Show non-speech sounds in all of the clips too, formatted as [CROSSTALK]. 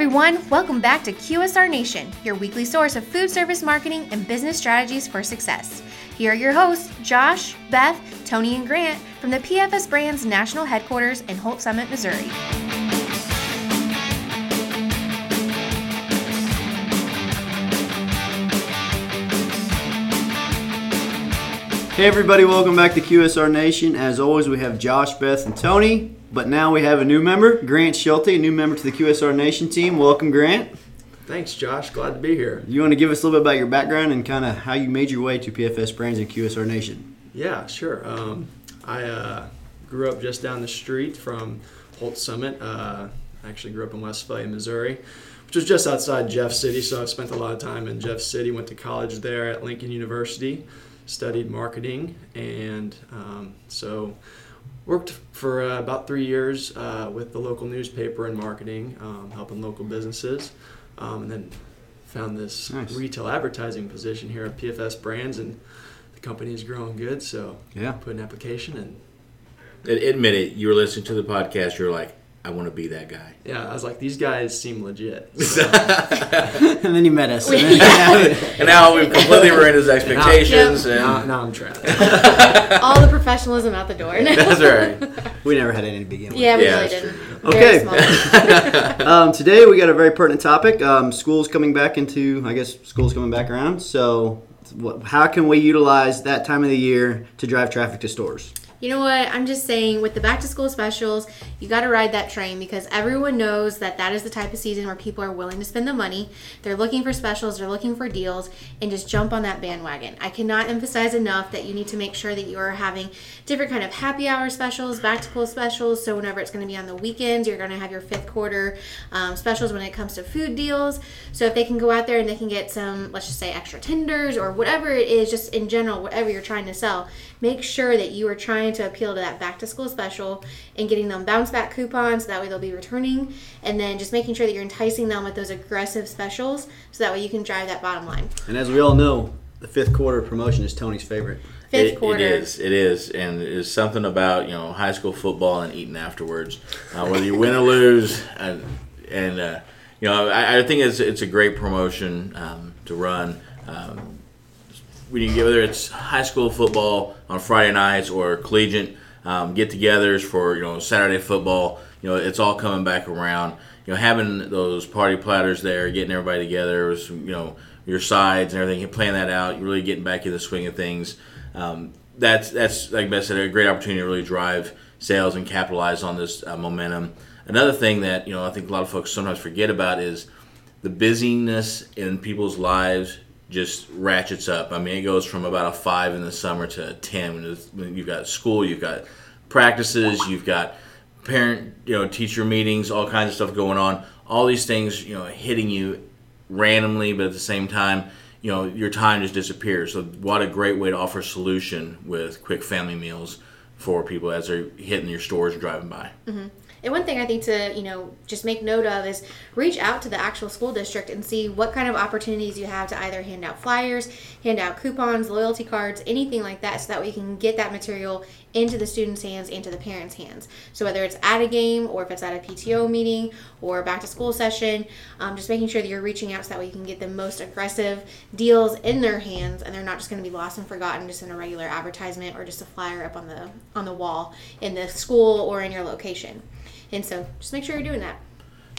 everyone, welcome back to QSR Nation, your weekly source of food service marketing and business strategies for success. Here are your hosts, Josh, Beth, Tony, and Grant from the PFS Brands National Headquarters in Holts Summit, Missouri. Hey everybody, welcome back to QSR Nation. As always, we have Josh, Beth, and Tony. But now we have a new member, Grant Schulte, a new member to the QSR Nation team. Welcome, Grant. Thanks, Josh. Glad to be here. You want to give us a little bit about your background and kind of how you made your way to PFS Brands and QSR Nation? Yeah, sure. Um, I uh, grew up just down the street from Holts Summit. Uh, I actually grew up in West Westphalia, Missouri, which was just outside Jeff City. So I've spent a lot of time in Jeff City. Went to college there at Lincoln University, studied marketing, and um, so worked for uh, about three years uh, with the local newspaper in marketing, um, helping local businesses, um, and then found this Nice. retail advertising position here at PFS Brands, and the company is growing good. So Yeah. put an application and Admit it. You were listening to the podcast. You're like, I want to be that guy. yeah, I was like, these guys seem legit. [LAUGHS] [LAUGHS] and then you met us. [LAUGHS] And then, And now we've completely ruined his expectations. now, And now I'm trapped. All the professionalism out the door. that's right. we never had any to begin with. yeah, we Yeah, really didn't. Okay. Um, today we got a very pertinent topic. Um, school's coming back into, I guess, school's coming back around. So, what, how can we utilize that time of the year to drive traffic to stores? You know what? I'm just saying, with the back to school specials, you got to ride that train because everyone knows that that is the type of season where people are willing to spend the money. They're looking for specials, they're looking for deals, and just jump on that bandwagon. I cannot emphasize enough that you need to make sure that you are having different kind of happy hour specials, back to school specials. So whenever it's going to be on the weekends, you're going to have your fifth quarter um, specials when it comes to food deals. So if they can go out there and they can get some, let's just say, extra tenders or whatever it is, just in general, whatever you're trying to sell, make sure that you are trying to appeal to that back to school special and getting them bounce back coupons so that way they'll be returning and then just making sure that you're enticing them with those aggressive specials so that way you can drive that bottom line And as we all know, the fifth quarter promotion is Tony's favorite. fifth It- quarter It is. It is, and it is something about you know high school football and eating afterwards, uh, whether you win or lose, and and uh, you know I, I think it's it's a great promotion um, to run. Um, when you get whether it's high school football on Friday nights or collegiate um, get-togethers for you know Saturday football, you know it's all coming back around. You know having those party platters there, getting everybody together, you know your sides and everything, playing that out, you're really getting back in the swing of things. Um, that's that's like Beth said, a great opportunity to really drive sales and capitalize on this uh, momentum. Another thing that you know I think a lot of folks sometimes forget about is the busyness in people's lives just ratchets up. I mean, it goes from about a five in the summer to a ten when, when you've got school, you've got practices, you've got parent, you know, teacher meetings, all kinds of stuff going on. All these things, you know, hitting you randomly, but at the same time, you know, your time just disappears. So, what a great way to offer a solution with quick family meals for people as they're hitting your stores and driving by. Mm-hmm. And one thing I think to, you know, just make note of is reach out to the actual school district and see what kind of opportunities you have to either hand out flyers, hand out coupons, loyalty cards, anything like that, so that way you can get that material into the students' hands and to the parents' hands. So whether it's at a game or if it's at a PTO meeting or back to school session, um, just making sure that you're reaching out so that way you can get the most aggressive deals in their hands and they're not just going to be lost and forgotten just in a regular advertisement or just a flyer up on the on the wall in the school or in your location. And so just make sure you're doing that.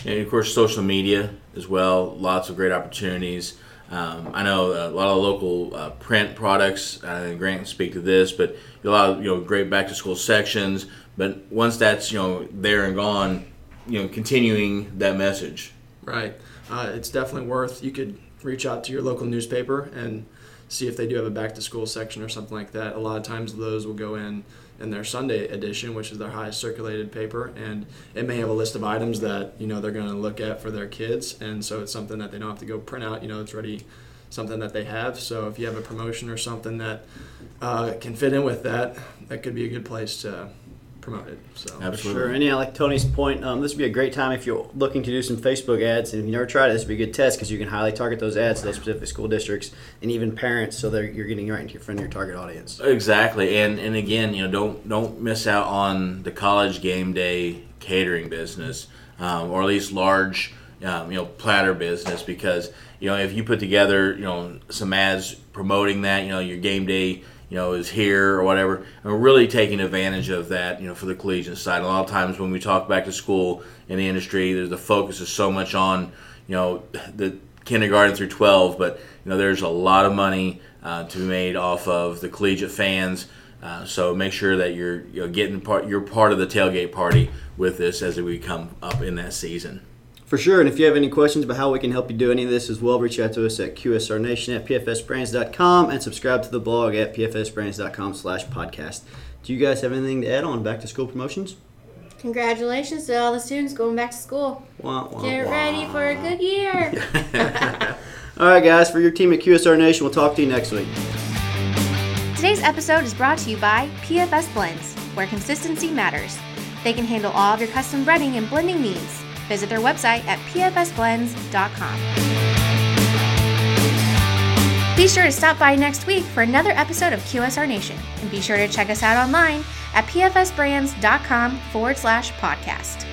And of course, social media as well. Lots of great opportunities. Um, I know a lot of local uh, print products. Uh, Grant can speak to this, but a lot of you know great back to school sections. But once that's you know there and gone, you know continuing that message. Right. Uh, it's definitely worth. You could reach out to your local newspaper and see if they do have a back to school section or something like that. A lot of times those will go in in their Sunday edition, which is their highest circulated paper, and it may have a list of items that you know they're going to look at for their kids, and so it's something that they don't have to go print out. You know, it's ready, something that they have. So if you have a promotion or something that uh, can fit in with that, that could be a good place to promote it. So Absolutely. Sure. And yeah, like Tony's point, um, this would be a great time if you're looking to do some Facebook ads. And if you never tried it, this would be a good test because you can highly target those ads to those specific school districts and even parents, so that you're getting right into your friend your target audience. Exactly, and and again, you know, don't don't miss out on the college game day catering business, um, or at least large, um, you know platter business because you know if you put together you know some ads promoting that you know your game day you know is here or whatever. And we're really taking advantage of that you know for the collegiate side. A lot of times when we talk back to school in the industry there's the focus is so much on you know the kindergarten through 12 but you know there's a lot of money uh, to be made off of the collegiate fans. Uh, so make sure that you're you know, getting part you're part of the tailgate party with this as we come up in that season For sure. And if you have any questions about how we can help you do any of this as well, reach out to us at QSRNation at PFSBrands.com and subscribe to the blog at PFSBrands.com slash podcast. Do you guys have anything to add on back to school promotions? Congratulations to all the students going back to school. Wah, wah, Get wah. ready for a good year. [LAUGHS] All right, guys, for your team at QSR Nation, we'll talk to you next week. Today's episode is brought to you by PFS Blends, where consistency matters. They can handle all of your custom breading and blending needs. Visit their website at pfsblends.com. Be sure to stop by next week for another episode of QSR Nation, and be sure to check us out online at pfsbrands.com forward slash podcast.